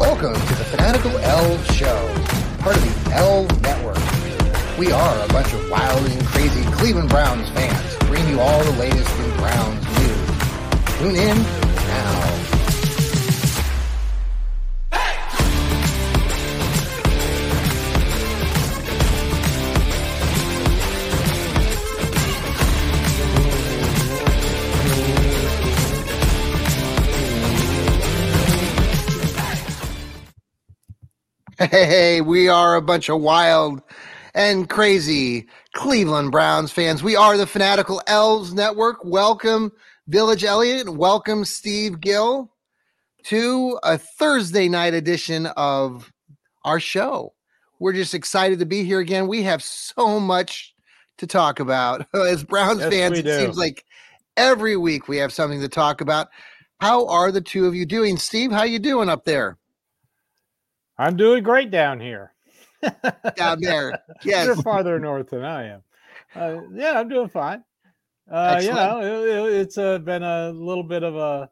Welcome to the Fanatical Elfz Show, part of the L Network. We are a bunch of wild and crazy Cleveland Browns fans, bringing you all the latest in Browns news. Tune in now. Hey, we are a bunch of wild and crazy Cleveland Browns fans. We are the Fanatical Elfz Network. Welcome, Village Elliott. Welcome, Steve Gill, to a Thursday night edition of our show. We're just excited to be here again. We have so much to talk about. As Browns Yes, fans, it do. seems like every week we have something to talk about. How are the two of you doing? Steve, how you doing up there? I'm doing great down here. Down there. Yes. You're farther north than I am. Uh, yeah, I'm doing fine. Uh, you know, it, it- it's uh, been a little bit of a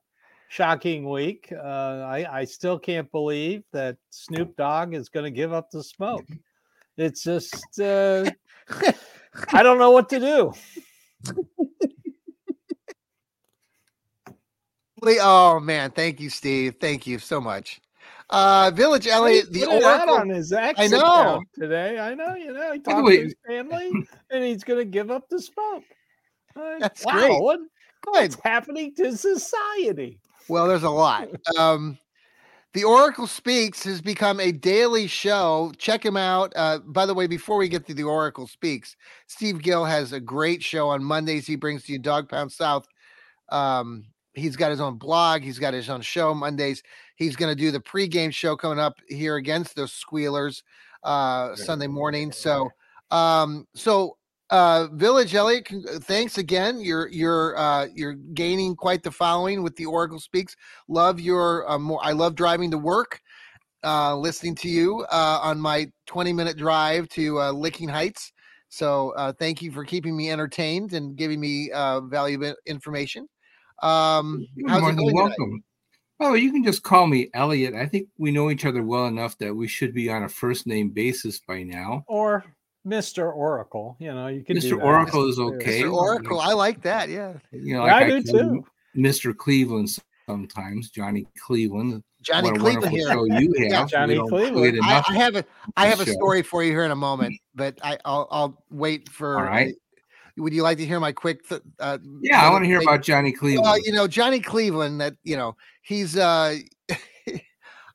shocking week. Uh, I, I still can't believe that Snoop Dogg is going to give up the smoke. It's just, uh, I don't know what to do. Oh man, thank you, Steve. Thank you so much. Uh Village Elliott, the Put it out Oracle. on his X I know. today. I know, you know, he talked to his family, and he's going to give up the smoke. That's wow, great. what, what's happening to society? Well, there's a lot. Um the Oracle Speaks has become a daily show. Check him out. Uh, by the way, before we get to the Oracle Speaks, Steve Gill has a great show on Mondays. He brings to you Dog Pound South. Um, he's got his own blog. He's got his own show Mondays. He's going to do the pregame show coming up here against those Squealers uh, Sunday morning. So, um, so uh, Village Elliott, con- thanks again. You're you're uh, you're gaining quite the following with the Oracle Speaks. Love your uh, more. I love driving to work, uh, listening to you uh, on my 20 minute drive to uh, Licking Heights. So uh, thank you for keeping me entertained and giving me uh, valuable information. Um, You're how's more it than going tonight? welcome. Oh, you can just call me Elliot. I think we know each other well enough that we should be on a first name basis by now. Or Mr. Oracle, you know, you can do Mr. that. Oracle is okay. Mr. Oracle, I like that. Yeah, You know, Yeah, like I do call too. Mr. Cleveland sometimes, Johnny Cleveland. Johnny Cleveland here. show you Yeah, have. Johnny Cleveland. I, I have a I have a show. story for you here in a moment, but I I'll, I'll wait for. All right. Would you like to hear my quick? th- Uh, Yeah, I want to hear about Johnny Cleveland. Well, you know, Johnny Cleveland, that, you know, he's, uh,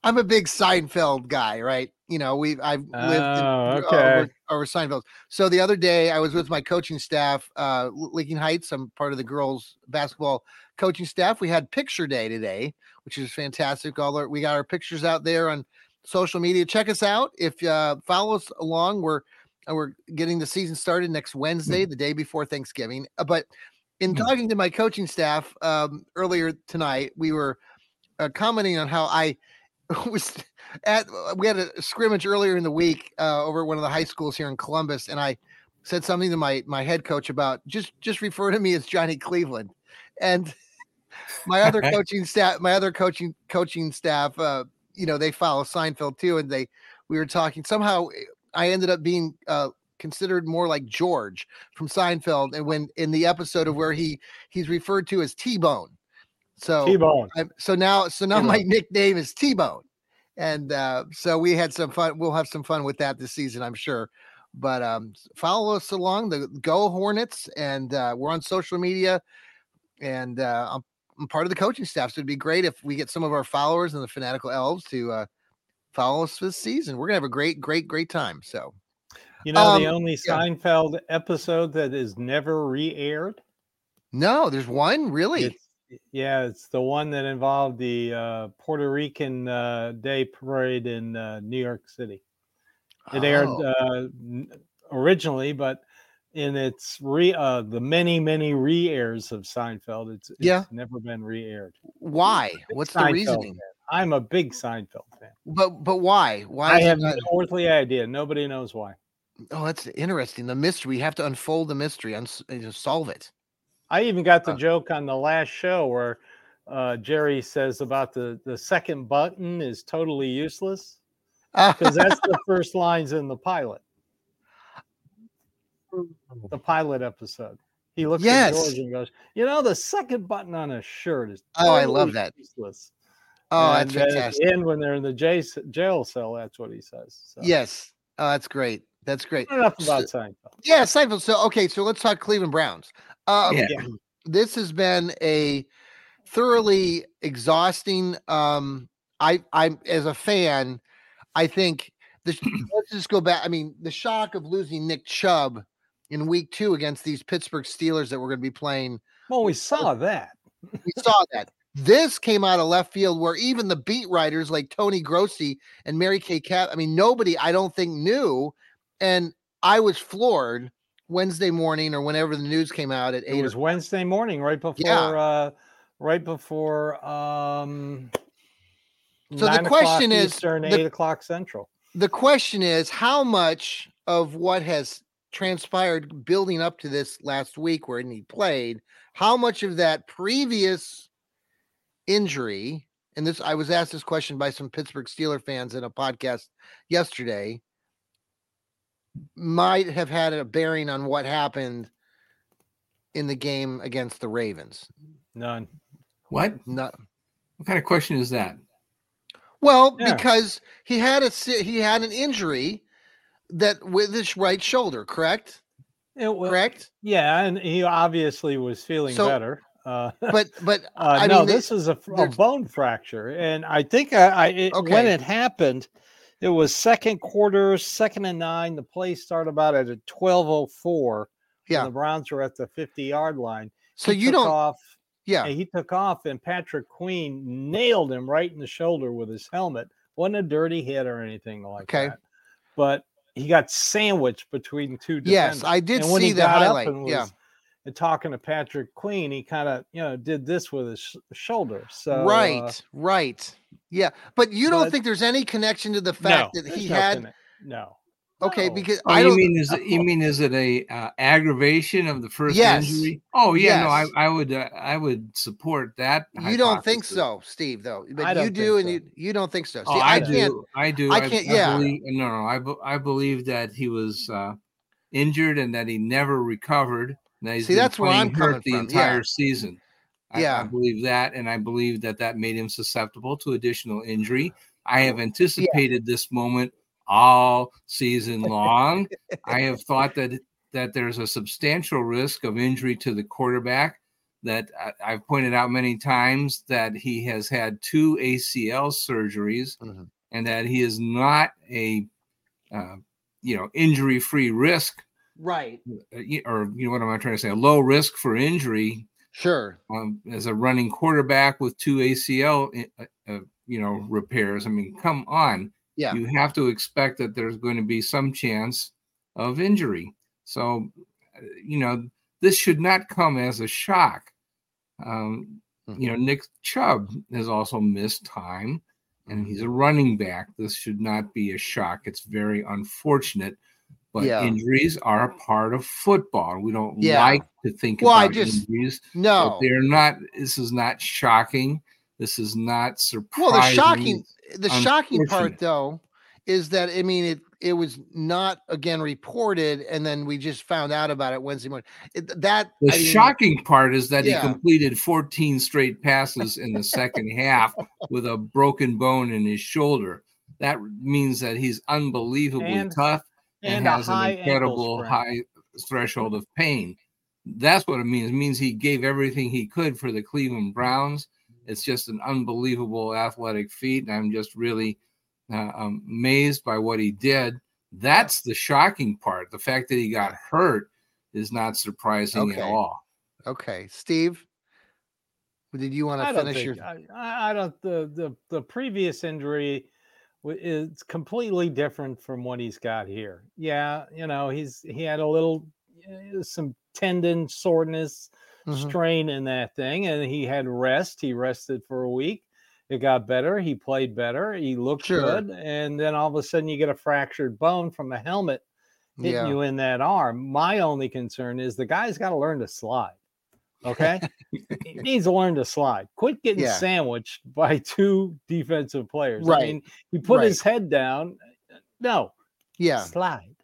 I'm a big Seinfeld guy, right? You know, we've, I've lived in, Oh, over, okay. over Seinfeld. So the other day I was with my coaching staff, uh, Licking Heights. I'm part of the girls basketball coaching staff. We had picture day today, which is fantastic. All our, we got our pictures out there on social media. Check us out. If, uh, follow us along, we're, uh, we're getting the season started next Wednesday, the day before Thanksgiving. Uh, But in Hmm. talking to my coaching staff um, earlier tonight, we were uh, commenting on how I was at. We had a scrimmage earlier in the week uh, over at one of the high schools here in Columbus, and I said something to my my head coach about just just refer to me as Johnny Cleveland, and my other coaching staff, my other coaching coaching staff, uh, you know, they follow Seinfeld too, and they we were talking somehow. I ended up being uh, considered more like George from Seinfeld, and when in the episode of where he he's referred to as T Bone. So T-Bone. I'm- so now so now my T-Bone. nickname is T Bone, and uh, so we had some fun. We'll have some fun with that this season, I'm sure. But um, follow us along the Go Hornets, and uh, we're on social media, and uh, I'm, I'm part of the coaching staff. So it'd be great if we get some of our followers and the fanatical elves to uh, follow us this season. We're gonna have a great, great, great time. So You know, the Um, only yeah. Seinfeld episode that is never re-aired. no, there's one really. It's Yeah, it's the one that involved the uh, Puerto Rican uh, Day Parade in uh, New York City. It aired Oh. uh, originally, but in its re uh, the many many re-airs of Seinfeld, it's, it's Yeah. never been re-aired. Why? What's the Seinfeld reasoning? fan. I'm a big Seinfeld fan. But but why? Why? I have no earthly idea. Nobody knows why. Oh, that's interesting. The mystery. We have to unfold the mystery and solve it. I even got the joke on the last show where uh, Jerry says about the the second button is totally useless because that's the first lines in the pilot, the pilot episode. He looks Yes. at George and goes, "You know, the second button on a shirt is Oh, I love that. Useless." oh, And that's then At fantastic. the end, when they're in the jail, jail cell, that's what he says. So, Yes. Oh, that's great. That's great. enough So- about Seinfeld. Yeah, Seinfeld. So okay, so let's talk Cleveland Browns. Um, Yeah. Yeah. This has been a thoroughly exhausting. Um, I, I'm as a fan, I think this. let's just go back. I mean, the shock of losing Nick Chubb in Week Two against these Pittsburgh Steelers that we're going to be playing. Well, we saw that. We saw that. This came out of left field where even the beat writers like Tony Grossi and Mary Kay Cabot, I mean, nobody I don't think knew. And I was floored Wednesday morning or whenever the news came out at eight. It was or- Wednesday morning, right before, Yeah. uh, right before. Um, So the 9 o'clock question is, Eastern, the- eight o'clock Central. the question is how much of what has transpired building up to this last week where he played, how much of that previous injury, and this I was asked this question by some Pittsburgh Steeler fans in a podcast yesterday, might have had a bearing on what happened in the game against the Ravens. None. What? Not What kind of question is that? well, Yeah. because he had a he had an injury that with his right shoulder, correct? It was, Correct? yeah, and he obviously was feeling So- better. Uh, But but uh, I no, mean, this is a, a bone fracture, and I think I, I it, when it happened, it was second quarter, second and nine. The play started about at a twelve oh four. Yeah. the Browns were at the fifty yard line. so He you took don't off. yeah. and he took off, and Patrick Queen nailed him right in the shoulder with his helmet. wasn't a dirty hit or anything like that. Okay. that, but he got sandwiched between two defenders. Yes, I did and when see he the got highlight. Up and was yeah. talking to Patrick Queen, he kind of you know did this with his sh- shoulder. So right, uh, right. Yeah. But you don't think there's any connection to the no, fact that he no had no. Okay, because Oh, I you don't mean is it, you mean is it a uh, aggravation of the first Yes. injury? Oh yeah, no, I, I would uh, I would support that. you don't think so, Steve, though. But you don't do think and so. you you don't think so. See, Oh, I, I, can't do. I do. I can't- yeah. believe, no, no. I, be- I believe that he was uh, injured and that he never recovered. and That he's See, that's where I'm hurt the from, yeah. entire season. I, I believe that, and I believe that that made him susceptible to additional injury. I have anticipated this moment all season long. I have thought that that there's a substantial risk of injury to the quarterback. That I, I've pointed out many times that he has had two ACL surgeries, Mhm. and that he is not a uh, you know injury free risk, right. uh, or you know what am I trying to say? A low risk for injury Sure. um, as a running quarterback with two ACL, uh, uh, you know, repairs. I mean, come on. Yeah. You have to expect that there's going to be some chance of injury. So, uh, you know, this should not come as a shock. Um, you know, Nick Chubb has also missed time and he's a running back. This should not be a shock. It's very unfortunate. But Yeah. injuries are a part of football. We don't Yeah. like to think Well, I just- injuries. No. they're not. This is not shocking. This is not surprising. Well, the shocking the shocking part though is that I mean it it was not again reported and then we just found out about it Wednesday morning. It, that The I mean, shocking part is that Yeah. he completed 14 straight passes in the second half with a broken bone in his shoulder. That means that he's unbelievably And- tough and, and has an incredible high threshold of pain. That's what it means. It means he gave everything he could for the Cleveland Browns. It's just an unbelievable athletic feat. And I'm just really uh, amazed by what he did. That's the shocking part. The fact that he got hurt is not surprising Okay. at all. Okay, Steve. Did you want to finish think, your? I, I don't. The the the previous injury is completely different from what he's got here. Yeah, you know, he's he had a little uh, some tendon soreness, mm-hmm. strain in that thing, and he had rest. He rested for a week. It got better. He played better. He looked sure. good, and then all of a sudden you get a fractured bone from a helmet hitting yeah. you in that arm. My only concern is the guy's got to learn to slide. Okay. he needs to learn to slide. Quit getting yeah. sandwiched by two defensive players. Right. I mean, he put right. his head down. No. Yeah. Slide.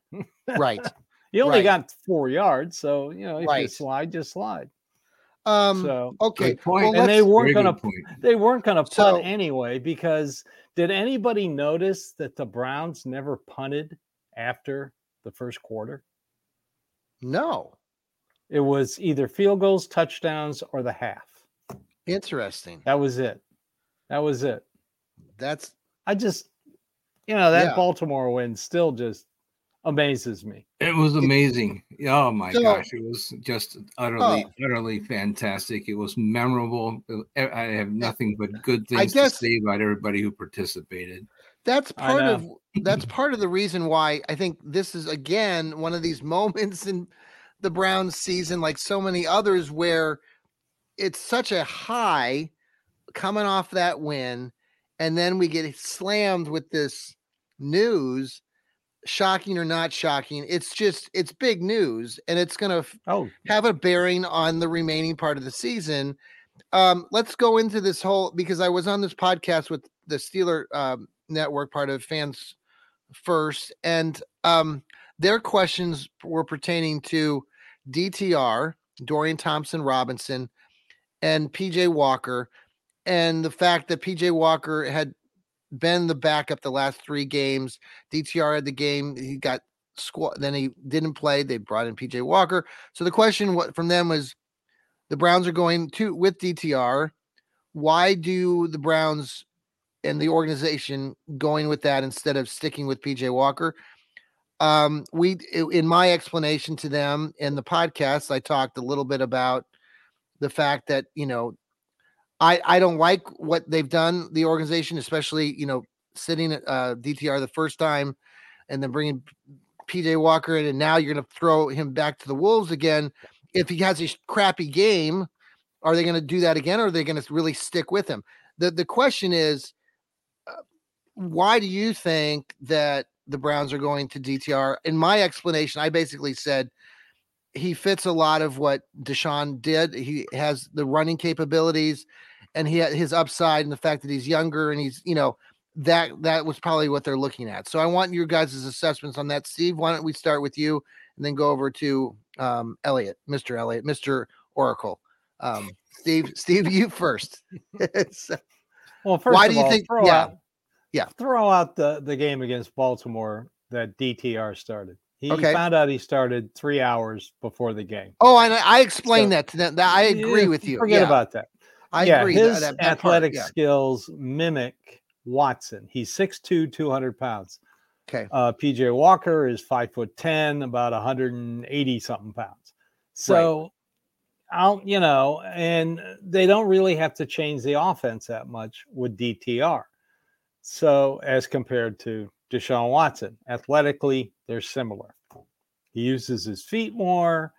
right. he only right. got four yards. So, you know, if right. you slide, just slide. Um, so okay, well, and they weren't gonna they weren't gonna punt so, anyway because did anybody notice that the Browns never punted after the first quarter? No. It was either field goals, touchdowns, or the half. Interesting. That was it. That was it. That's I just you know, that yeah. Baltimore win still just amazes me. It was amazing. Oh my so, gosh, it was just utterly, oh, utterly fantastic. It was memorable. I have eh, nothing but good things guess, to say about everybody who participated. That's part of that's part of the reason why I think this is again one of these moments in the Browns season, like so many others, where it's such a high coming off that win, and then we get slammed with this news shocking or not shocking it's just it's big news and it's going to oh. have a bearing on the remaining part of the season um let's go into this whole because i was on this podcast with the steeler um, network part of fans first and um their questions were pertaining to dtr dorian thompson robinson and pj walker and the fact that pj walker had been the backup the last three games. DTR had the game. He got squad. Then he didn't play. They brought in PJ Walker. So the question from them was, the Browns are going to with DTR. Why do the Browns and the organization going with that instead of sticking with PJ Walker? Um, we in my explanation to them in the podcast, I talked a little bit about the fact that you know I I don't like what they've done the organization, especially you know sitting at uh, DTR the first time, and then bringing PJ Walker in, and now you're going to throw him back to the Wolves again. If he has a crappy game, are they going to do that again, or are they going to really stick with him? the The question is, uh, why do you think that the Browns are going to DTR? In my explanation, I basically said he fits a lot of what Deshaun did. He has the running capabilities and he had his upside and the fact that he's younger and he's you know that that was probably what they're looking at. So I want your guys' assessments on that. Steve, why don't we start with you and then go over to um, Elliot, Mr. Elliot, Mr. Oracle. Um, Steve, Steve, you first. so, well, first why do you all, think? Yeah, out, yeah. Throw out the the game against Baltimore that DTR started. He okay. found out he started three hours before the game. Oh, and I, I explained so, that to them. I agree with you. Forget yeah. about that. I yeah, agree. His that, that athletic part, yeah. skills mimic Watson. He's 6'2, 200 pounds. Okay. Uh, PJ Walker is five foot 10, about 180 something pounds. So, right. I'll, you know, and they don't really have to change the offense that much with DTR. So, as compared to Deshaun Watson, athletically, they're similar. He uses his feet more.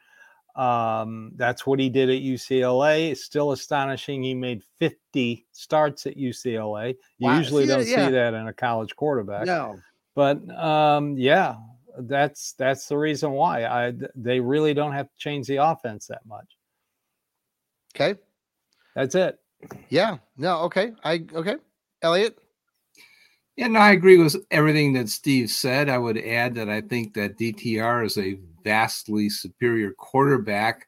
Um, that's what he did at UCLA. It's still astonishing. He made 50 starts at UCLA. You wow. usually see don't yeah. see that in a college quarterback. No. But um, yeah, that's that's the reason why I they really don't have to change the offense that much. Okay. That's it. Yeah. No, okay. I okay. Elliot. Yeah, no, I agree with everything that Steve said. I would add that I think that DTR is a vastly superior quarterback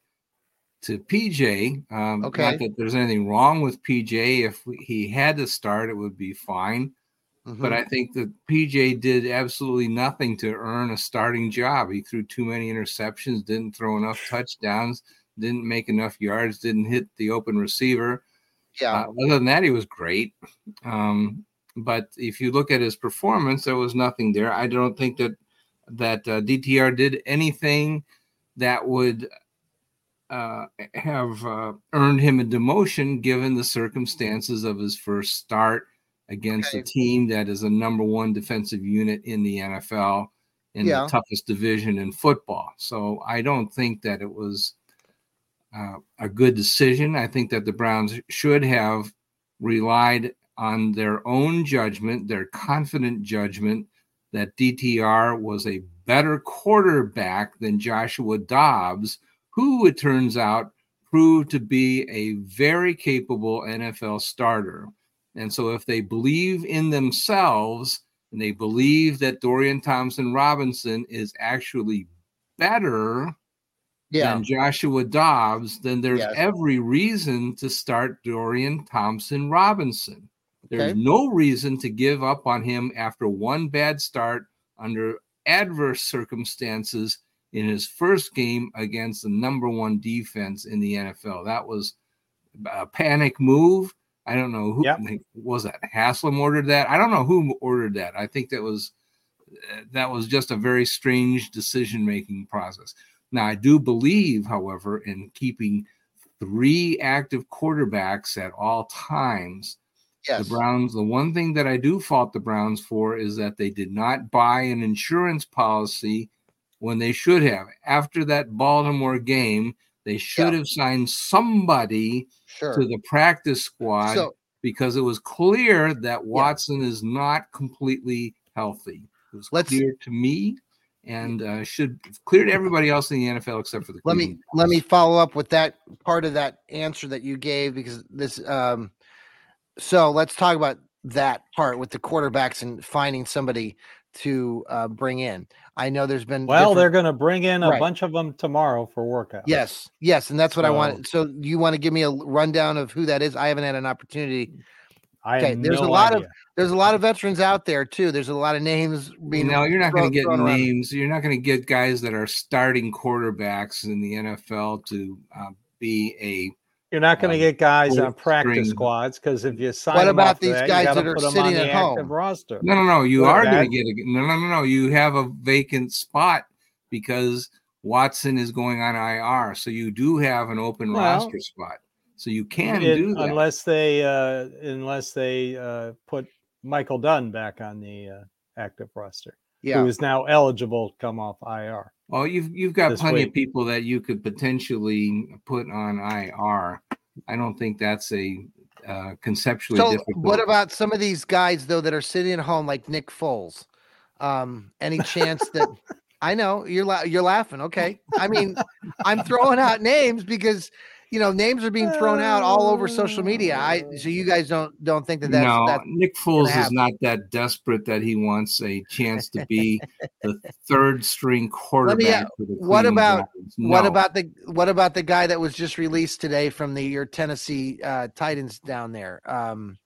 to PJ. Um, okay. Not that there's anything wrong with PJ. If he had to start, it would be fine. Mm-hmm. But I think that PJ did absolutely nothing to earn a starting job. He threw too many interceptions, didn't throw enough touchdowns, didn't make enough yards, didn't hit the open receiver. Yeah. Uh, other than that, he was great. Um, but if you look at his performance, there was nothing there. I don't think that that uh, DTR did anything that would uh, have uh, earned him a demotion given the circumstances of his first start against okay. a team that is a number one defensive unit in the NFL in yeah. the toughest division in football. So I don't think that it was uh, a good decision. I think that the Browns should have relied on their own judgment, their confident judgment that DTR was a better quarterback than Joshua Dobbs, who it turns out proved to be a very capable NFL starter. And so, if they believe in themselves and they believe that Dorian Thompson Robinson is actually better yeah. than Joshua Dobbs, then there's yes. every reason to start Dorian Thompson Robinson. There's okay. no reason to give up on him after one bad start under adverse circumstances in his first game against the number one defense in the NFL. That was a panic move. I don't know who yep. was that. Haslam ordered that. I don't know who ordered that. I think that was that was just a very strange decision making process. Now I do believe, however, in keeping three active quarterbacks at all times. Yes. The Browns, the one thing that I do fault the Browns for is that they did not buy an insurance policy when they should have. After that Baltimore game, they should yeah. have signed somebody sure. to the practice squad so, because it was clear that Watson yeah. is not completely healthy. It was clear to me and uh, should clear to everybody else in the NFL except for the. Let me let me follow up with that part of that answer that you gave because this. Um, so let's talk about that part with the quarterbacks and finding somebody to uh, bring in. I know there's been well, they're going to bring in a right. bunch of them tomorrow for workout. Yes, yes, and that's what so, I want. So you want to give me a rundown of who that is? I haven't had an opportunity. I okay, there's no a lot idea. of there's a lot of veterans out there too. There's a lot of names being. No, you're not going to get names. You're not going to get guys that are starting quarterbacks in the NFL to uh, be a you're not going to get guys on practice string. squads because if you sign, what about these that, guys that are sitting at home? Roster. No, no, no. You are going to get a no, no, no, no. You have a vacant spot because Watson is going on IR, so you do have an open well, roster spot. So you can it, do that unless they uh, unless they uh, put Michael Dunn back on the uh, active roster, yeah. who is now eligible to come off IR. Well, you've you've got plenty week. of people that you could potentially put on IR. I don't think that's a uh, conceptually so difficult. What about some of these guys though that are sitting at home, like Nick Foles? Um, any chance that I know you're la- you're laughing? Okay, I mean, I'm throwing out names because you know, names are being thrown out all over social media. I so you guys don't don't think that that's no. That's Nick Foles is not that desperate that he wants a chance to be the third string quarterback. Me, what about no. what about the what about the guy that was just released today from the your Tennessee uh, Titans down there? Um,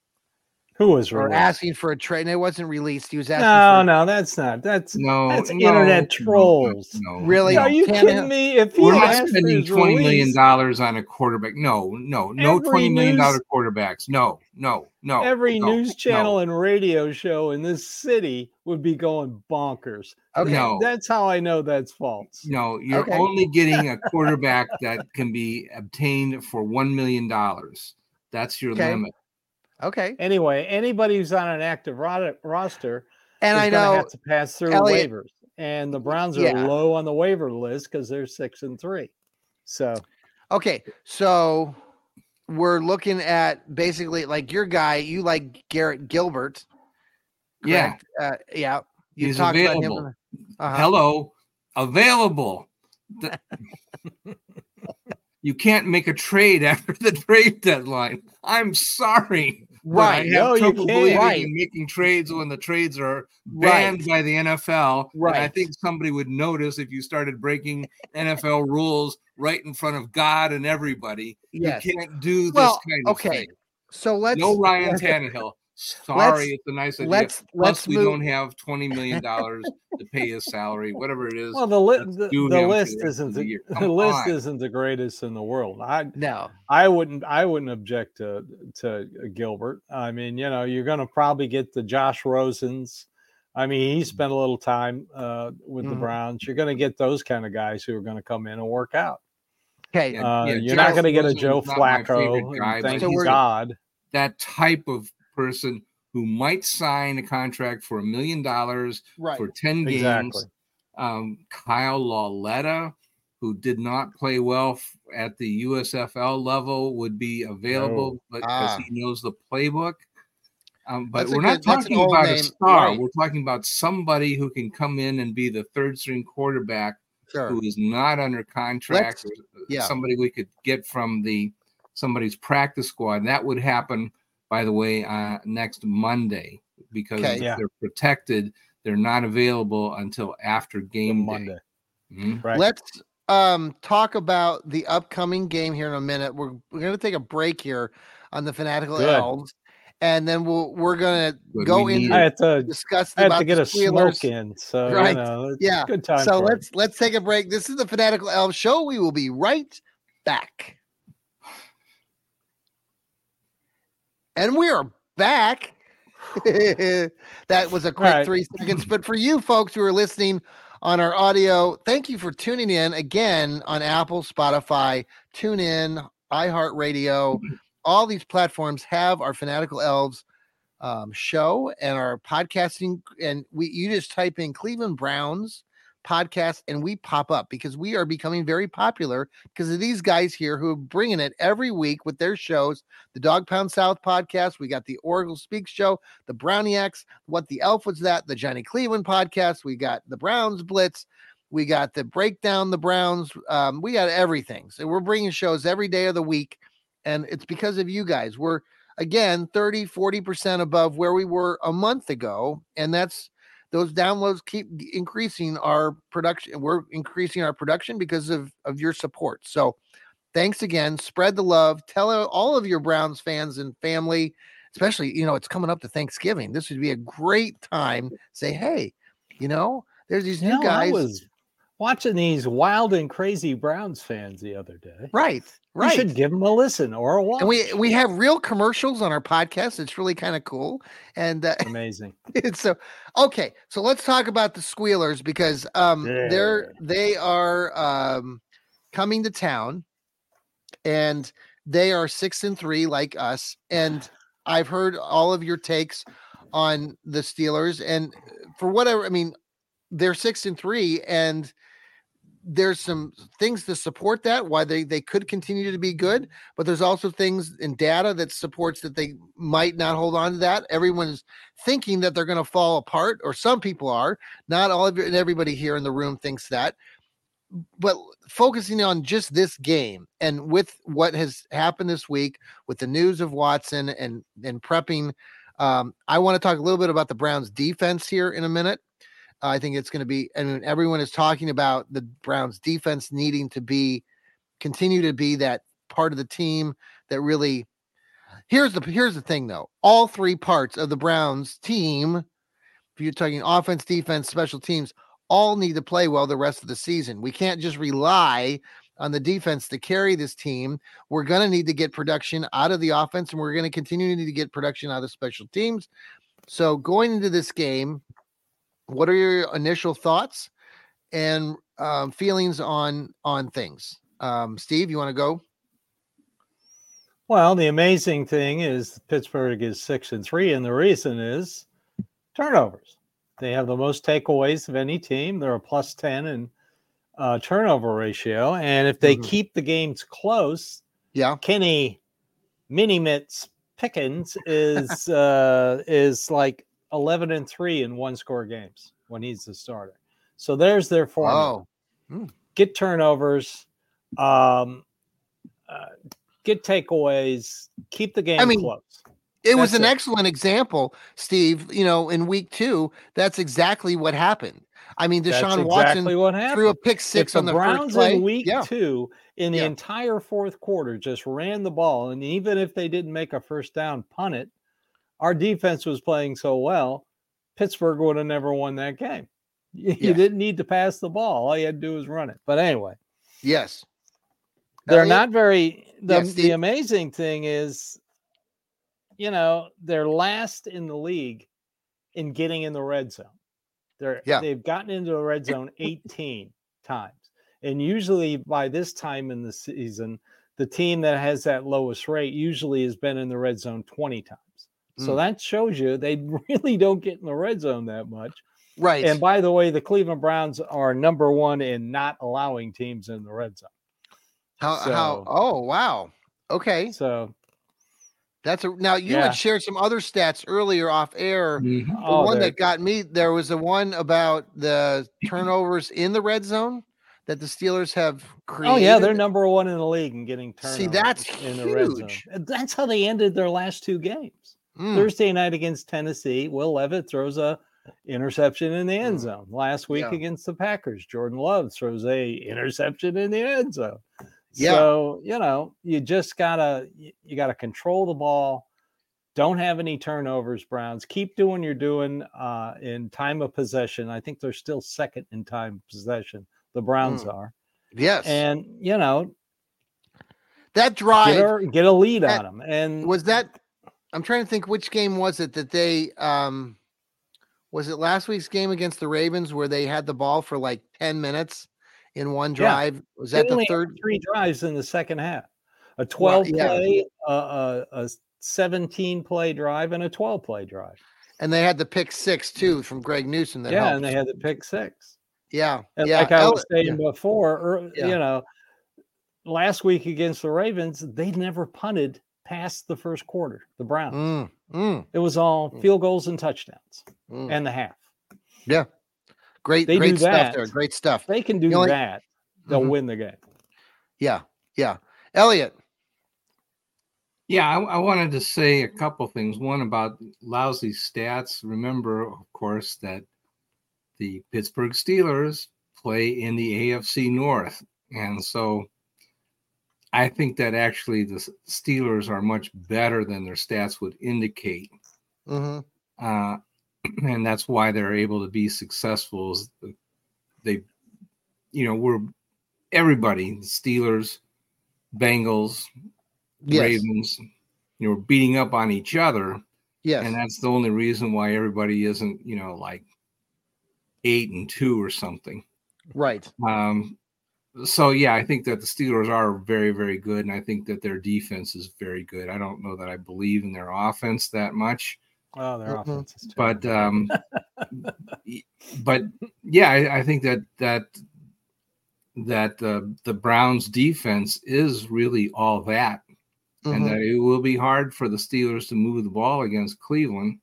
who was or asking for a trade? And it wasn't released. He was asking. No, for, no, that's not. That's no, that's no, internet trolls. No, no, really? Are you kidding me? If we're not spending twenty million dollars on a quarterback, no, no, no, every twenty million dollar quarterbacks. No, no, no. Every no, news channel and radio show in this city would be going bonkers. Okay, no. that's how I know that's false. No, you're okay. only getting a quarterback that can be obtained for one million dollars. That's your okay. limit. Okay. Anyway, anybody who's on an active roster and I know have to pass through Elliot, waivers, and the Browns are yeah. low on the waiver list because they're six and three. So, okay, so we're looking at basically like your guy. You like Garrett Gilbert? Correct? Yeah, uh, yeah. You He's available. Uh-huh. Hello, available. The, you can't make a trade after the trade deadline. I'm sorry. Right. I have no, trouble believing right. making trades when the trades are banned right. by the NFL. Right. And I think somebody would notice if you started breaking NFL rules right in front of God and everybody. Yes. You can't do this well, kind of okay. thing. So let's no Ryan Tannehill. Sorry, it's a nice idea. Let's, Plus, let's we move. don't have twenty million dollars to pay his salary, whatever it is. Well, the, li- the, the list isn't the, the list isn't the greatest in the world. I no, I wouldn't I wouldn't object to to Gilbert. I mean, you know, you're going to probably get the Josh Rosens. I mean, he spent a little time uh, with mm-hmm. the Browns. You're going to get those kind of guys who are going to come in and work out. Okay. Uh, yeah, you're not going to get a Joe is not my favorite Flacco. guy, thank So God. that type of person who might sign a contract for a million dollars for 10 games. Exactly. Um, Kyle Lauletta, who did not play well f- at the USFL level, would be available No. because Ah. he knows the playbook. Um, but That's we're not that's an talking old about a star. right. We're talking about somebody who can come in and be the third string quarterback Sure. who is not under contract, or yeah. somebody we could get from the somebody's practice squad. That would happen, by the way, uh, next Monday because Okay. Yeah. they're protected. They're not available until after game day. Monday. Mhm. Right. Let's um talk about the upcoming game here in a minute. We're we're gonna take a break here on the fanatical Good. elves, and then we'll we're gonna go we into I had to. discuss I had about to get the a Squealers. smoke in, so Right. you know, Yeah. good time. So let's let's take a break. This is the Fanatical Elfz show. We will be right back. And we are back. that was a quick right. three seconds. But for you folks who are listening on our audio, thank you for tuning in again on Apple, Spotify, TuneIn, iHeartRadio. All these platforms have our Fanatical Elfz um, show and our podcasting. And we you just type in Cleveland Browns podcast and we pop up because we are becoming very popular because of these guys here who are bringing it every week with their shows. The dog pound south podcast we got the oracle speaks show the browniacs what the elf was that the johnny cleveland podcast we got the browns blitz we got the breakdown the browns um, we got everything. So we're bringing shows every day of the week and it's because of you guys. We're again 30 40% above where we were a month ago and that's those downloads keep increasing our production we're increasing our production because of of your support. So thanks again. Spread the love. Tell all of your browns fans and family especially you know it's coming up to thanksgiving. This would be a great time. Say hey you know there's these You new know, I guys was watching these wild and crazy Browns fans the other day. right You should give them a listen or a watch. and we we have real commercials on our podcast it's really kind of cool and uh, amazing. It's so okay. So let's talk about the Squealers because um they're they are um coming to town and they are six and three like us. And I've heard all of your takes on the Steelers and for whatever I mean, they're six and three and there's some things to support that why they they could continue to be good but there's also things in data that supports that they might not hold on to that. Everyone's thinking that they're going to fall apart or some people are. Not all of you and everybody here in the room thinks that. But focusing on just this game and with what has happened this week with the news of Watson and and prepping um, I want to talk a little bit about the Browns defense here in a minute I think it's going to be, and everyone is talking about the Browns defense needing to be, continue to be that part of the team that really. Here's the here's the thing though. All three parts of the Browns team, if you're talking offense, defense, special teams, all need to play well the rest of the season. We can't just rely on the defense to carry this team. We're going to need to get production out of the offense, and we're going to continue to need to get production out of special teams. So going into this game, what are your initial thoughts and um, feelings on on things um, steve you want to go Well, the amazing thing is Pittsburgh is six and three, and the reason is turnovers. They have the most takeaways of any team. They're a plus ten in uh, turnover ratio, and if they Mhm. keep the games close, yeah Kenny Mini Mitts Pickett is uh, is like eleven and three in one score games when he's the starter. So there's their formula. oh Get turnovers, um, uh, get takeaways, keep the game mean, close. it was an it. excellent example steve you know in week two that's exactly what happened i mean deshaun exactly watson threw a pick six the on the Browns first play in week yeah two in the Yeah. entire fourth quarter just ran the ball, and even if they didn't make a first down, punt it, our defense was playing so well, Pittsburgh would have never won that game. You, Yes. didn't need to pass the ball; all you had to do was run it. But anyway, yes they're Elliot? not very. The, Yeah, Steve? the amazing thing is, you know, they're last in the league in getting in the red zone. They're Yeah. they've gotten into the red zone 18 times. And usually by this time in the season, the team that has that lowest rate usually has been in the red zone 20 times. So Mm. that shows you they really don't get in the red zone that much. Right. And by the way, the Cleveland Browns are number one in not allowing teams in the red zone. how how oh wow. Okay. So That's a now you Yeah. had shared some other stats earlier off air. Mhm. The oh, one they're- that got me there was the one about the turnovers in the red zone that the Steelers have created. Oh yeah, they're number one in the league in getting turnovers. See, that's in the red zone. That's how they ended their last two games. Mm, Thursday night against Tennessee, Will Levis throws a interception in the end Mm. zone. Last week Yeah. against the Packers, Jordan Love throws a interception in the end zone. Yeah. So, you know, you just gotta you, gotta control the ball. Don't have any turnovers, Browns. Keep doing you're doing uh, in time of possession. I think they're still second in time possession. The Browns Mm. are. yes. And you know, that get drive a, get a lead that- on them. And was that I'm trying to think which game was it that they um was it last week's game against the Ravens where they had the ball for like 10 minutes in one drive? Yeah. Was that the third? three drives in the second half. A 12 yeah. play, uh, a, a 17 play drive, and a 12 play drive. And they had the pick six too from Greg Newsome. That yeah, helped. and they had the pick six. yeah, And yeah. like I was saying yeah. before, or, you know, last week against the Ravens, they never punted past the first quarter. The Browns. Mm, mm, It was all Mm. field goals and touchdowns, mm. and the half. Yeah. Great, they great do stuff there. that. Great stuff. They can do The only- that. They'll Mhm. win the game. Yeah, yeah. Elliot. Yeah, I, I wanted to say a couple things. One about lousy stats. Remember, of course, that the Pittsburgh Steelers play in the AFC North. And so I think that actually the Steelers are much better than their stats would indicate. hmm Uh, and that's why they're able to be successful. Is they, you know, we're everybody, the Steelers, Bengals, Yes. Ravens, you know, beating up on each other. Yes. And that's the only reason why everybody isn't, you know, like eight and two or something. right. Um, so yeah, I think that the Steelers are very, very good, and I think that their defense is very good. I don't know that I believe in their offense that much, Oh, their Mhm. offense is but um, but yeah, I, I think that that that uh, the Browns defense is really all that and Mhm. that it will be hard for the Steelers to move the ball against Cleveland.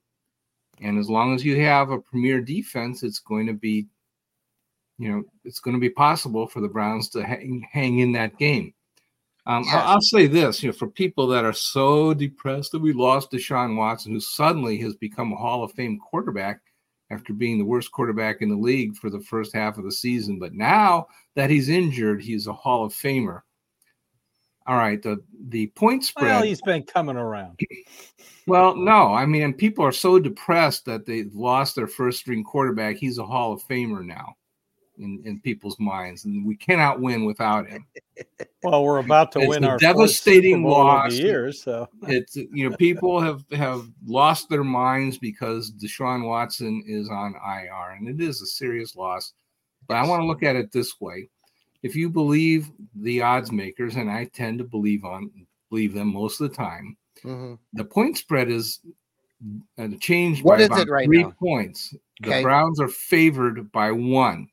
And as long as you have a premier defense, it's going to be, you know, it's going to be possible for the Browns to hang, hang in that game. Um, Yes. I'll, I'll say this, you know, for people that are so depressed that we lost Deshaun Watson, who suddenly has become a Hall of Fame quarterback after being the worst quarterback in the league for the first half of the season, but now that he's injured, he's a Hall of Famer. All right, the the point spread. well, he's been coming around. Well, no, I mean, people are so depressed that they lost their first string quarterback. He's a Hall of Famer now in, in people's minds, and we cannot win without him. Well, we're about to It's win a our devastating Bowl of loss. the year, so It's you know, people have have lost their minds because Deshaun Watson is on IR, and it is a serious loss. But I want to look at it this way: if you believe the odds makers, and I tend to believe on believe them most of the time, Mhm. the point spread is uh, changed What by is about it right three now? points. The Okay. Browns are favored by one.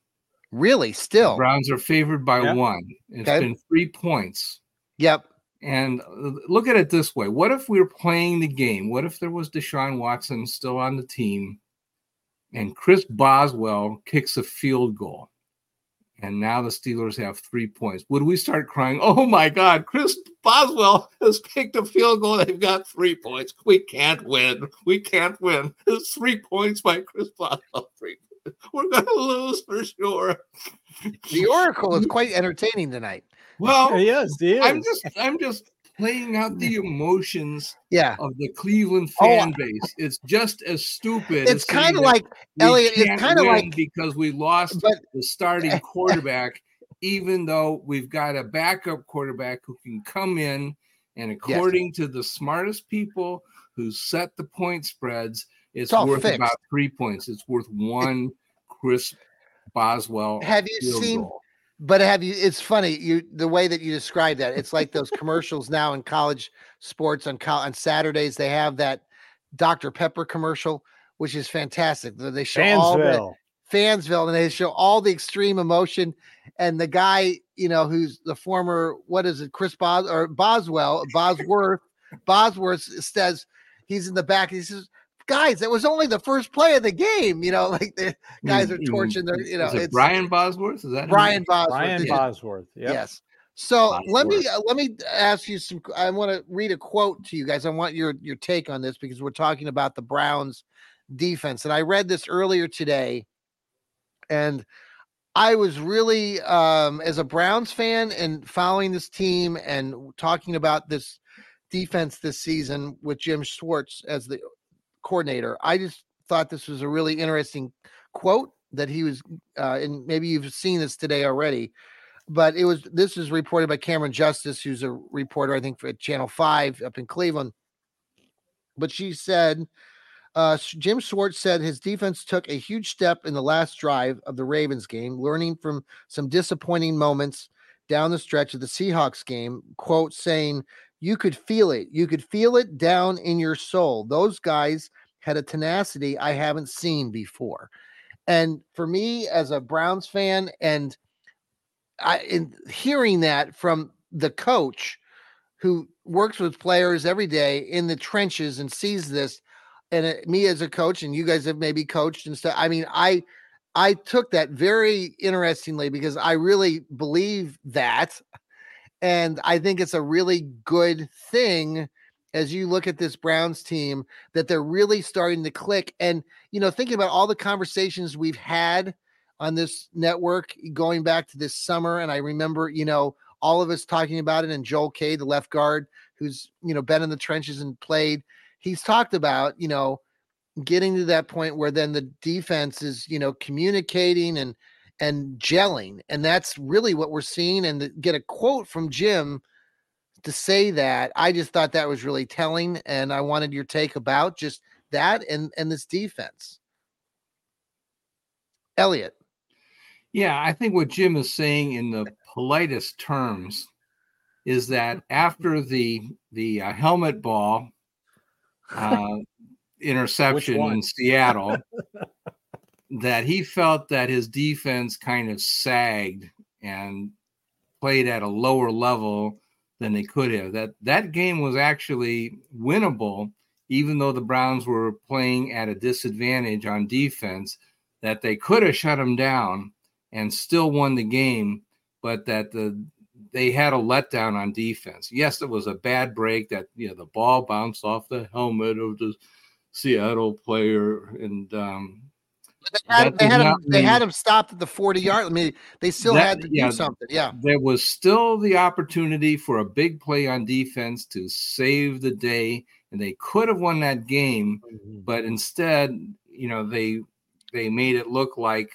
Really? The Still? Browns are favored by Yeah. one. It's Okay. been three points. Yep. And uh, look at it this way: What if we were playing the game? What if there was Deshaun Watson still on the team, and Chris Boswell kicks a field goal, and now the Steelers have three points? Would we start crying? Oh my God! Chris Boswell has kicked a field goal. They've got three points. We can't win. We can't win. It's three points by Chris Boswell. Three. We're gonna lose for sure. The Oracle is quite entertaining tonight. Well, he is. He is. I'm just I'm just playing out the emotions Yeah. of the Cleveland Oh, fan base. It's just as stupid. It's as kind of like Elliot, it's kinda like- because we lost but the starting quarterback, even though we've got a backup quarterback who can come in and according to the smartest people who set the point spreads, it's, It's worth fixed. about three points. It's worth one Chris Boswell have you field seen goal. But have you? It's funny you the way that you describe that. It's like those commercials now in college sports on on Saturdays. They have that Dr Pepper commercial, which is fantastic. They show Fansville. all the Fansville, and they show all the extreme emotion. And the guy, you know, who's the former what is it, Chris Bos or Boswell Bosworth, Bosworth says he's in the back. He says, guys, that was only the first play of the game. You know, like the guys are mm-hmm. torching their, you know, it it's Brian Bosworth. Is that Brian Bosworth? Brian Bosworth. Yep. Yes. So Bosworth. let me uh, let me ask you some. I want to read a quote to you guys. I want your your take on this because we're talking about the Browns defense, and I read this earlier today, and I was really, um, as a Browns fan and following this team and talking about this defense this season with Jim Schwartz as the coordinator. I just thought this was a really interesting quote that he was, uh, and maybe you've seen this today already, but it was this is reported by Camryn Justice, who's a reporter, I think, for Channel Five up in Cleveland. But she said, uh, Jim Schwartz said his defense took a huge step in the last drive of the Ravens game, learning from some disappointing moments down the stretch of the Seahawks game. Quote saying, you could feel it. You could feel it down in your soul. Those guys had a tenacity I haven't seen before. And for me as a Browns fan and I in hearing that from the coach who works with players every day in the trenches and sees this and it, me as a coach and you guys have maybe coached and stuff. I mean, I I took that very interestingly because I really believe that and I think it's a really good thing as you look at this Browns team that they're really starting to click. And, you know, thinking about all the conversations we've had on this network going back to this summer. And I remember, you know, all of us talking about it and Joel K, the left guard, who's, you know, been in the trenches and played. He's talked about, you know, getting to that point where then the defense is, you know, communicating and and gelling. And that's really what we're seeing. And get a quote from Jim to say that, I just thought that was really telling. And I wanted your take about just that and, and this defense. Elliot. Yeah, I think what Jim is saying in the politest terms is that after the the uh, helmet ball uh, interception in Seattle, that he felt that his defense kind of sagged and played at a lower level than they could have. That that game was actually winnable, even though the Browns were playing at a disadvantage on defense. That they could have shut them down and still won the game, but that the they had a letdown on defense. Yes, it was a bad break that you know the ball bounced off the helmet of the Seattle player, and um, they had, they had, him, they had him stopped at the 40 yard. I mean, they still that, had to yeah, do something. Yeah. There was still the opportunity for a big play on defense to save the day, and they could have won that game, mm-hmm. but instead, you know, they they made it look like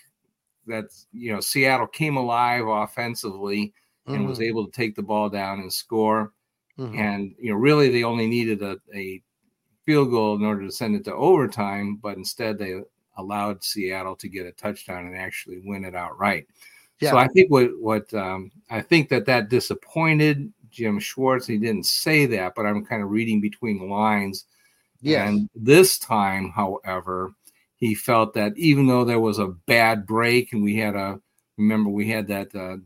that you know Seattle came alive offensively and mm-hmm. was able to take the ball down and score. Mm-hmm. And you know, really, they only needed a, a field goal in order to send it to overtime, but instead they allowed Seattle to get a touchdown and actually win it outright. Yeah. So I think what what um, I think that that disappointed Jim Schwartz. He didn't say that, but I'm kind of reading between the lines. Yeah. And this time, however, he felt that even though there was a bad break and we had a remember we had that uh,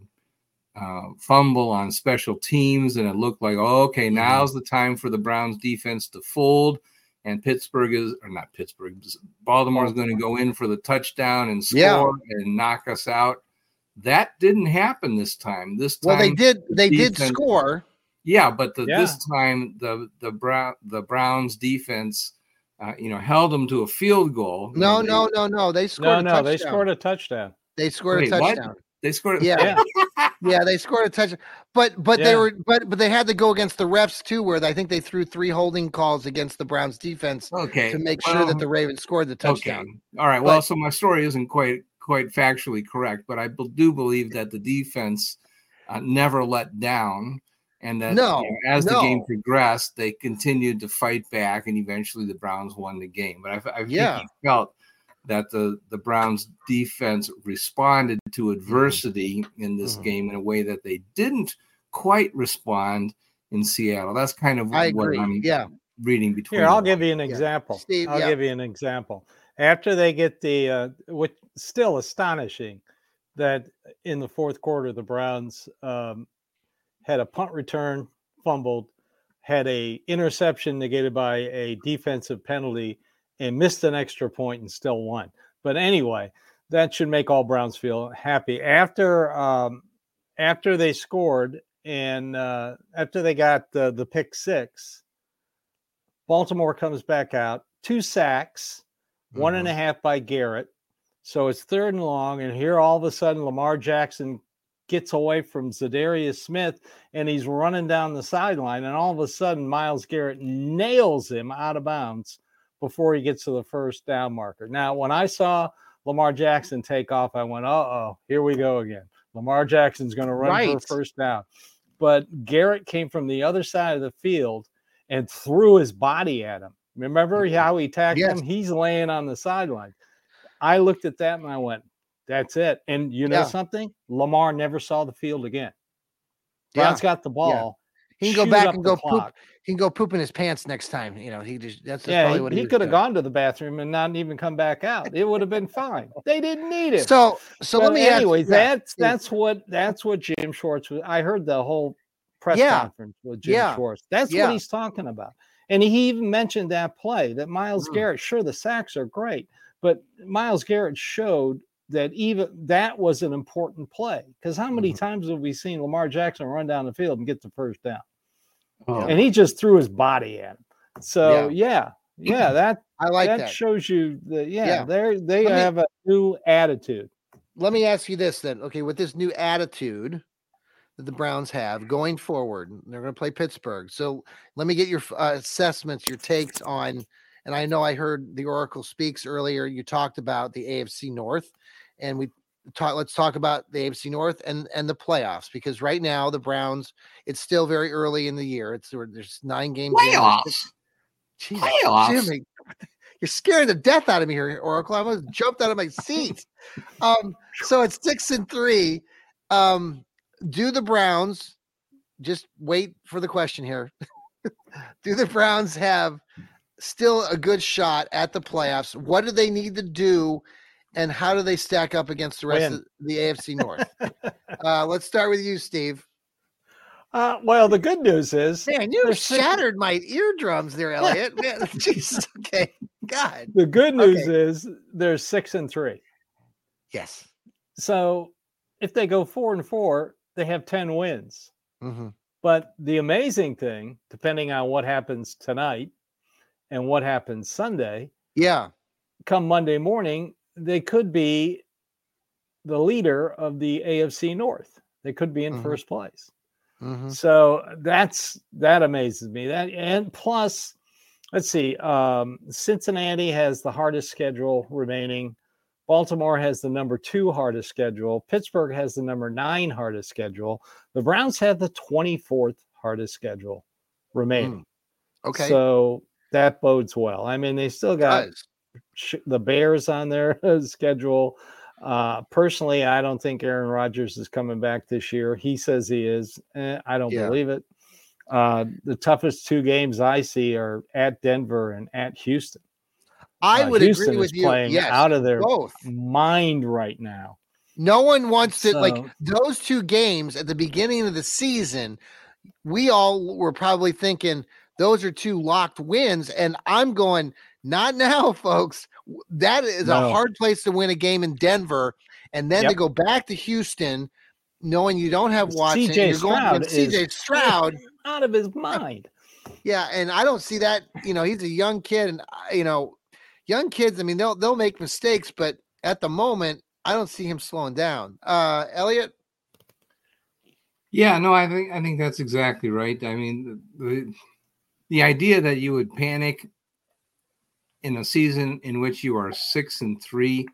uh, fumble on special teams and it looked like oh, okay mm-hmm. now's the time for the Browns defense to fold and Pittsburgh is or not Pittsburgh, Baltimore is going to go in for the touchdown and score yeah. and knock us out. That didn't happen this time. This time, well, they did. They defense, did score. Yeah, but the, yeah. this time the the Brown the Browns defense, uh, you know, held them to a field goal. No, no, no, no. They scored. No, no, they scored a touchdown. They scored Wait, a touchdown. What? They scored. Yeah, yeah, they scored a touchdown. But but yeah. they were but but they had to go against the refs too, where I think they threw three holding calls against the Browns defense. Okay, to make well, sure that the Ravens scored the touchdown. Okay. All right. Well, but, so my story isn't quite quite factually correct, but I do believe that the defense uh, never let down, and that no, you know, as no. the game progressed, they continued to fight back, and eventually the Browns won the game. But I, I think yeah. felt that the the Browns defense responded to Mm-hmm. adversity in this Mhm. game in a way that they didn't quite respond in Seattle. That's kind of I what agree. I'm Yeah. reading between. Here, I'll the give you an Yeah. example. Steve, I'll yeah. give you an example. After they get the, uh, which still astonishing, that in the fourth quarter the Browns um, had a punt return fumbled, had a interception negated by a defensive penalty, and missed an extra point and still won. But anyway, that should make all Browns feel happy. After um, after they scored and uh, after they got the the pick six, Baltimore comes back out, two sacks, one and a half by Garrett. So it's third and long, and here all of a sudden Lamar Jackson gets away from Za'Darius Smith and he's running down the sideline, and all of a sudden Myles Garrett nails him out of bounds before he gets to the first down marker. Now, when I saw Lamar Jackson take off, I went, "Uh oh, here we go again." Lamar Jackson's going to run for a first down, but Garrett came from the other side of the field and threw his body at him. Remember how he tackled Yes. him? He's laying on the sideline. I looked at that and I went, "That's it." And you know Yeah. something? Lamar never saw the field again. Yeah. Browns got the ball. He can go back and go poop. He can go poop in his pants next time. You know, he just that's, that's Yeah, probably he, what he was could have gone to the bathroom and not even come back out. It would have been fine. They didn't need it. So so let But me ask- anyways, yeah, that's that's what that's what Jim Schwartz was. I heard the whole press Yeah. conference with Jim Yeah. Schwartz. That's what he's talking about. And he even mentioned that play that Myles Mm. Garrett, sure, the sacks are great, but Myles Garrett showed that even that was an important play. Because how many Mhm. times have we seen Lamar Jackson run down the field and get the first down? Oh, And he just threw his body in. So yeah, yeah, that I like that, that. shows you that yeah, Yeah. they're they me- have a new attitude. Let me ask you this then. Okay, with this new attitude that the Browns have going forward, they're going to play Pittsburgh. So let me get your uh, assessments, your takes on. And I know I heard the Oracle speaks earlier. You talked about the AFC North, and we talk. Let's talk about the AFC North and and the playoffs because right now the Browns. It's still very early in the year. It's there's nine games. playoffs. Jesus, Playoffs. Jimmy, you're scaring the death out of me here, Oracle. I almost jumped out of my seat. Um, so it's six and three. Um, do the Browns just wait for the question here? do the Browns have still a good shot at the playoffs? What do they need to do, and how do they stack up against the rest Win. of the AFC North? uh, let's start with you, Steve. Uh, well, the good news is Man, you six- shattered my eardrums there, Elliot. Man, Jesus, okay, God, the good news Okay. is they're six and three. yes. So if they go four and four, they have ten wins. hmm But the amazing thing, depending on what happens tonight and what happens Sunday, Yeah, come Monday morning, they could be the leader of the AFC North. They could be in Mhm. first place. hmm So that's that amazes me. That and plus, let's see, um, Cincinnati has the hardest schedule remaining. Baltimore has the number two hardest schedule. Pittsburgh has the number nine hardest schedule. The Browns have the 24th hardest schedule remaining. okay. So that bodes well. I mean, they still got the Bears on their schedule. Uh, personally, I don't think Aaron Rodgers is coming back this year. He says he is. Eh, I don't Yeah. believe it. Uh, the toughest two games I see are at Denver and at Houston. I Uh, would Houston agree with you. playing Yes, out of their both. mind right now. No one wants to like those two games at the beginning of the season. We all were probably thinking those are two locked wins, and I'm going not now, folks. W- That is a hard place to win a game in Denver, and then to go back to Houston, knowing you don't have Watson. CJ you're going Stroud against CJ Stroud. out of his mind. Yeah, and I don't see that. You know, he's a young kid, and you know, young kids. I mean, they'll they'll make mistakes, but at the moment, I don't see him slowing down. Uh, Elliot, Yeah, no, I think I think that's exactly right. I mean, the, the the idea that you would panic in a season in which you are six and 3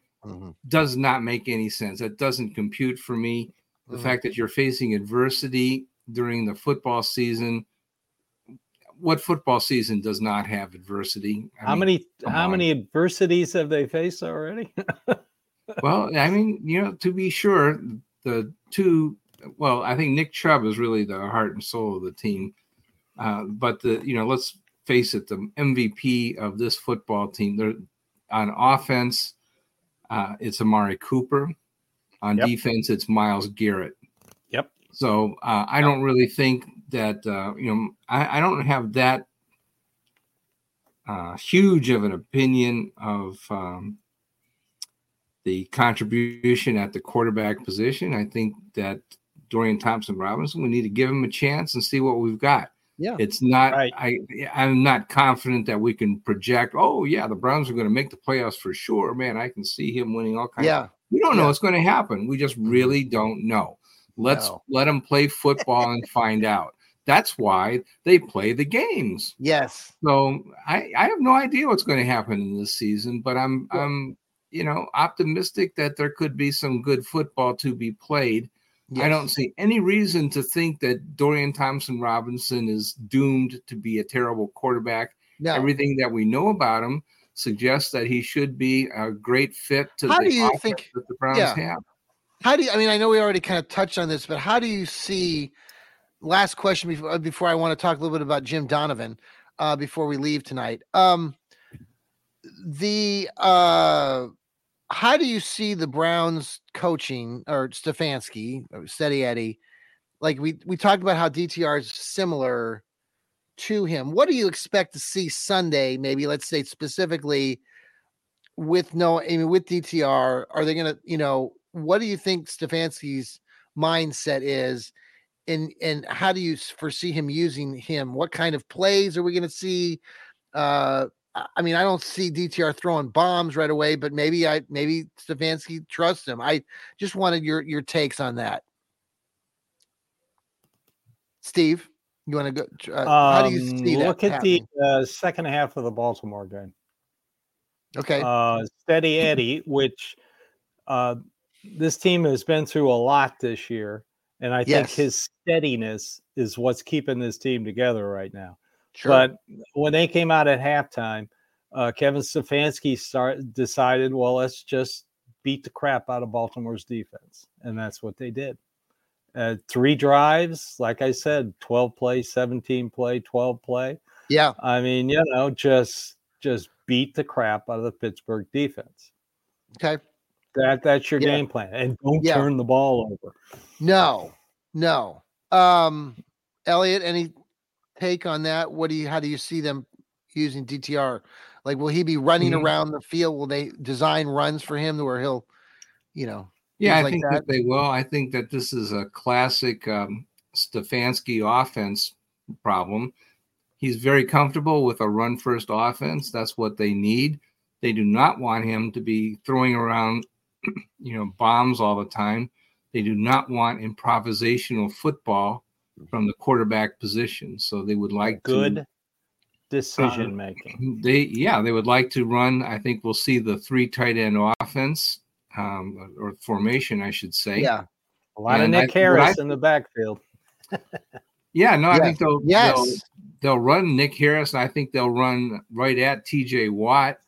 does not make any sense. That doesn't compute for me. The Mhm. fact that you're facing adversity during the football season, what football season does not have adversity? I how mean, many how on. many adversities have they faced already? well, I mean, you know, to be sure, the two. Well, I think Nick Chubb is really the heart and soul of the team. Uh, but the you know, let's face it, the MVP of this football team, they're on offense. Uh, it's Amari Cooper. On yep. defense, it's Myles Garrett. Yep. So uh, I don't really think that uh, you know I, I don't have that uh, huge of an opinion of um, the contribution at the quarterback position. I think that Dorian Thompson Robinson, we need to give him a chance and see what we've got. Yeah, it's not. Right. I I'm not confident that we can project. Oh yeah, the Browns are going to make the playoffs for sure. Man, I can see him winning all kinds. Yeah, of, we don't know what's going to happen. We just really don't know. Let's no. let them play football and find out. That's why they play the games. Yes. So I, I have no idea what's going to happen in this season, but I'm yeah. I'm you know optimistic that there could be some good football to be played. Yes. I don't see any reason to think that Dorian Thompson Robinson is doomed to be a terrible quarterback. No. Everything that we know about him suggests that he should be a great fit to how the do you think that the Browns yeah. have. How do you, I mean, I know we already kind of touched on this, but how do you see? Last question before uh, before I want to talk a little bit about Jim Donovan uh, before we leave tonight. Um, the uh, how do you see the Browns coaching or Stefanski or Steady Eddie? Like we we talked about how DTR is similar to him. What do you expect to see Sunday? Maybe let's say specifically with no, I mean, with DTR, are they to, you know, what do you think Stefanski's mindset is? And, and how do you foresee him using him? What kind of plays are we to see? Uh, I mean, I don't see DTR throwing bombs right away, but maybe I maybe Stefanski trusts him. I just wanted your your takes on that. Steve, you want to go? Uh, um, how do you see that? Look at happening? the uh, second half of the Baltimore game. Okay. Uh, Steady Eddie, which uh, this team has been through a lot this year, and I yes. think his steadiness is what's keeping this team together right now. Sure. But when they came out at halftime, uh, Kevin Stefanski start decided, well, let's just beat the crap out of Baltimore's defense, and that's what they did. Uh, three drives, like I said, twelve play, seventeen play, twelve play. Yeah, I mean, you know, just just beat the crap out of the Pittsburgh defense. Okay, that that's your yeah. game plan, and don't yeah. turn the ball over. No, no. Um, Elliot, any take on that? What do you? How do you see them using DTR? Like, will he be running mm-hmm. around the field? Will they design runs for him where he'll, you know? Yeah, I like think that? that? they will. I think that this is a classic um, Stefanski offense problem. He's very comfortable with a run first offense. That's what they need. They do not want him to be throwing around, you know, bombs all the time. They do not want improvisational football from the quarterback position. So they would like good to, decision uh, making. They yeah, they would like to run. I think we'll see the three tight end offense um, or formation, I should say. Yeah, a lot and of Nick I, Harris I, in the backfield. yeah, no, I think they'll yes. they'll they'll run Nick Harris, I think they'll run right at T.J. Watt.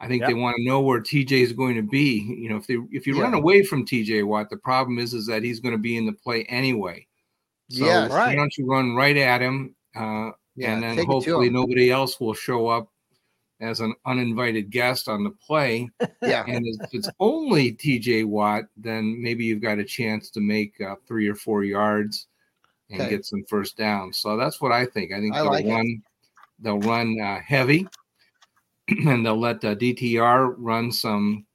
I think yep. they want to know where TJ is going to be. You know, if they if you yeah. run away from TJ Watt, the problem is is that he's going to be in the play anyway. So yeah, right. why don't you run right at him, uh, yeah, and then hopefully nobody else will show up as an uninvited guest on the play. yeah, and if it's only T.J. Watt, then maybe you've got a chance to make uh, three or four yards and okay. get some first down. So that's what I think. I think I they'll like run. They'll run uh, heavy, and they'll let uh, DTR run some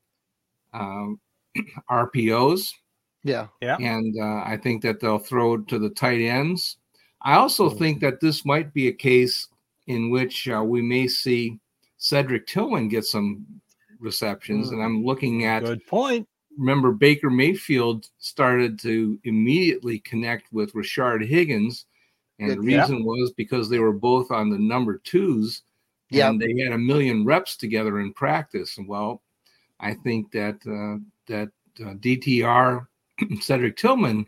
um, RPOs yeah. Yeah. And uh, I think that they'll throw to the tight ends. I also mm-hmm. think that this might be a case in which uh, we may see Cedric Tillman get some receptions. Mm-hmm. And I'm looking at good point. Remember, Baker Mayfield started to immediately connect with Rashard Higgins. And the reason yeah. was because they were both on the number twos. Yeah. And they had a million reps together in practice. And well, I think that uh, that uh, DTR Cedric Tillman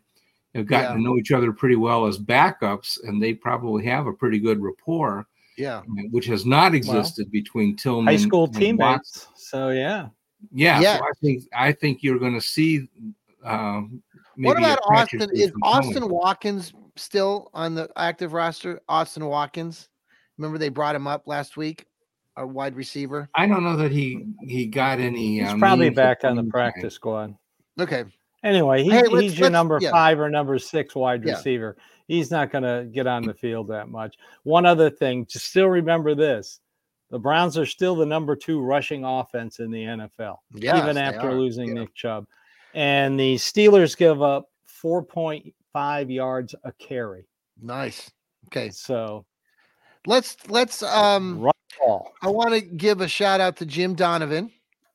have gotten yeah. to know each other pretty well as backups, and they probably have a pretty good rapport. Yeah, which has not existed well, between Tillman and high school teammates. So yeah, yeah. yeah. So I think I think you're going to see. Um, what about Austin? Is Austin Watkins still on the active roster? Austin Watkins. Remember they brought him up last week, a wide receiver. I don't know that he he got any. He's um, probably back on the practice squad. Okay. Anyway, he, hey, he's your number yeah. five or number six wide receiver. He's not going to get on the field that much. One other thing, to still remember this: the Browns are still the number two rushing offense in the NFL, yes, even after losing yeah. Nick Chubb. And the Steelers give up 4.5 yards a carry. Nice. Okay. So let's let's um I want to give a shout out to Jim Donovan.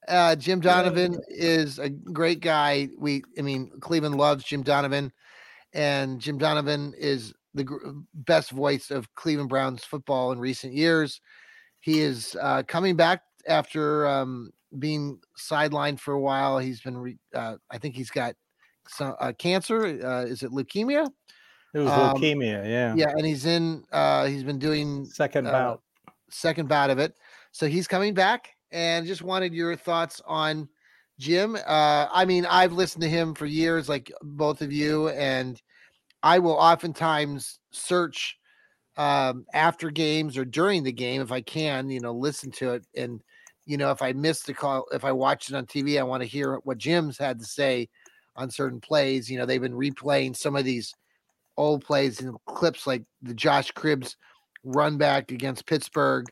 Uh, Jim Donovan is a great guy. We, I mean, Cleveland loves Jim Donovan, and Jim Donovan is the gr- best voice of Cleveland Browns football in recent years. He is uh, coming back after um, being sidelined for a while. He's been, re- uh, I think he's got some uh, cancer. Uh, is it leukemia? It was um, leukemia, yeah. Yeah, and he's in. Uh, he's been doing second bout, second bout of it. So he's coming back, and just wanted your thoughts on Jim. Uh, I mean, I've listened to him for years, like both of you, and I will oftentimes search um, after games or during the game if I can, you know, listen to it. And, you know, if I missed the call, if I watched it on TV, I want to hear what Jim's had to say on certain plays. You know, they've been replaying some of these old plays and clips like the Josh Cribbs run back against Pittsburgh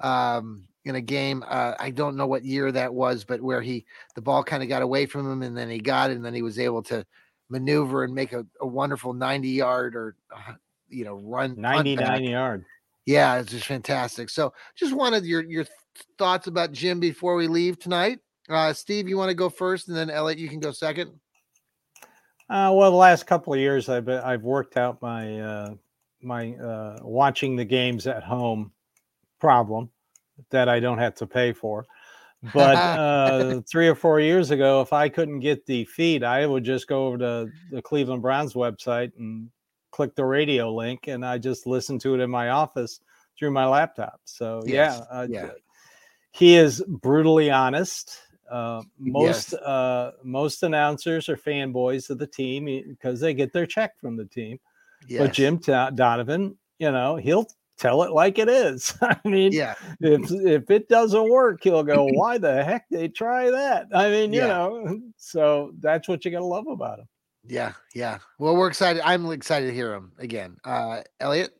um, in a game. Uh, I don't know what year that was, but where he the ball kind of got away from him and then he got it and then he was able to maneuver and make a, a wonderful 90 yard or uh, you know run 99 yard. Yeah, it's just fantastic. So just wanted your your thoughts about Jim before we leave tonight. Uh, Steve, you want to go first, and then Elliot, you can go second. Uh, well, the last couple of years, I've been, I've worked out my uh, my uh, watching the games at home problem that I don't have to pay for. But uh, three or four years ago, if I couldn't get the feed, I would just go over to the Cleveland Browns website and click the radio link, and I just listen to it in my office through my laptop. So yes. yeah, uh, yeah, he is brutally honest. Uh, most yes. uh, most announcers are fanboys of the team because they get their check from the team. Yes. But Jim T- Donovan, you know, he'll tell it like it is. I mean, yeah. if if it doesn't work, he'll go, "Why the heck they try that?" I mean, you yeah. know, so that's what you got to love about him. Yeah, yeah. Well, we're excited. I'm excited to hear him again. Uh, Elliot.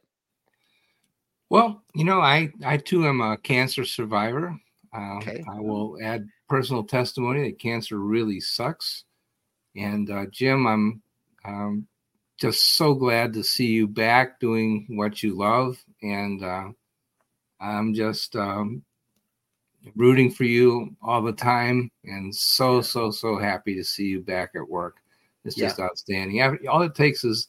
Well, you know, I I too am a cancer survivor. Uh, okay. I will add personal testimony that cancer really sucks. And uh, Jim, I'm um, just so glad to see you back doing what you love. And uh, I'm just um, rooting for you all the time and so, so, so happy to see you back at work. It's just yeah. outstanding. All it takes is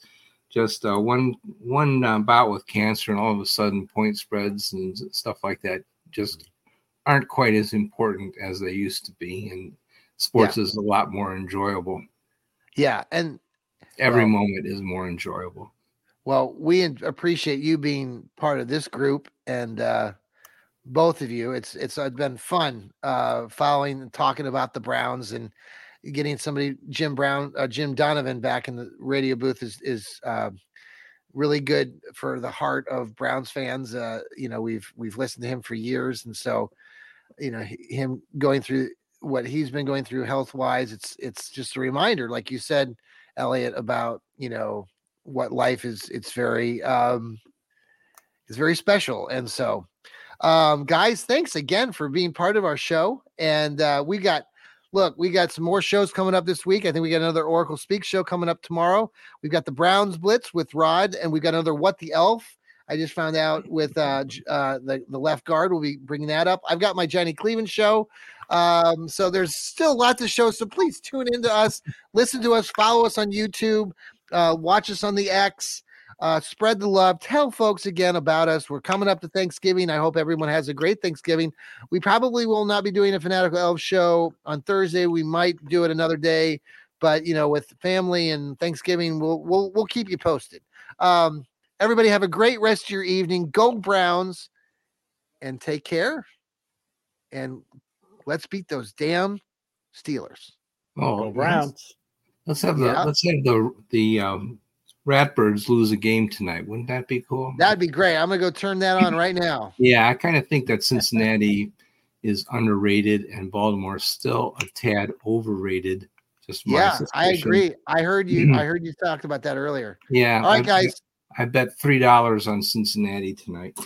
just uh, one one uh, bout with cancer, and all of a sudden, point spreads and stuff like that just aren't quite as important as they used to be. And sports yeah. is a lot more enjoyable. Yeah, and every well, moment is more enjoyable. Well, we appreciate you being part of this group and uh, both of you. It's it's uh, been fun uh, following and talking about the Browns and getting somebody Jim Brown, uh, Jim Donovan back in the radio booth is is uh, really good for the heart of Browns fans. Uh, you know, we've we've listened to him for years, and so you know him going through what he's been going through health wise. It's it's just a reminder, like you said Elliot about you know what life is. It's very um, it's very special, and so um, guys, thanks again for being part of our show. And uh, we got look, we got some more shows coming up this week. I think we got another Oracle Speak show coming up tomorrow. We've got the Browns Blitz with Rod, and we've got another What the Elf. I just found out with uh, uh, the the left guard. We'll be bringing that up. I've got my Johnny Cleveland show um, so there's still lots of shows. So please tune into us, listen to us, follow us on YouTube, uh, watch us on the X. Uh, spread the love. Tell folks again about us. We're coming up to Thanksgiving. I hope everyone has a great Thanksgiving. We probably will not be doing a Fanatical Elf show on Thursday. We might do it another day, but you know, with family and Thanksgiving, we'll we'll we'll keep you posted. Um, everybody have a great rest of your evening. Go Browns, and take care. And let's beat those damn Steelers. Oh, Go Browns. Let's have the Yeah. let's have the the um, Ratbirds lose a game tonight. Wouldn't that be cool? That'd be great. I'm gonna go turn that on right now. Yeah, I kind of think that Cincinnati is underrated and Baltimore still a tad overrated. Just my Yeah, I agree. I heard you. Mhm. I heard you talked about that earlier. Yeah. All right, I, guys. I bet three dollars on Cincinnati tonight.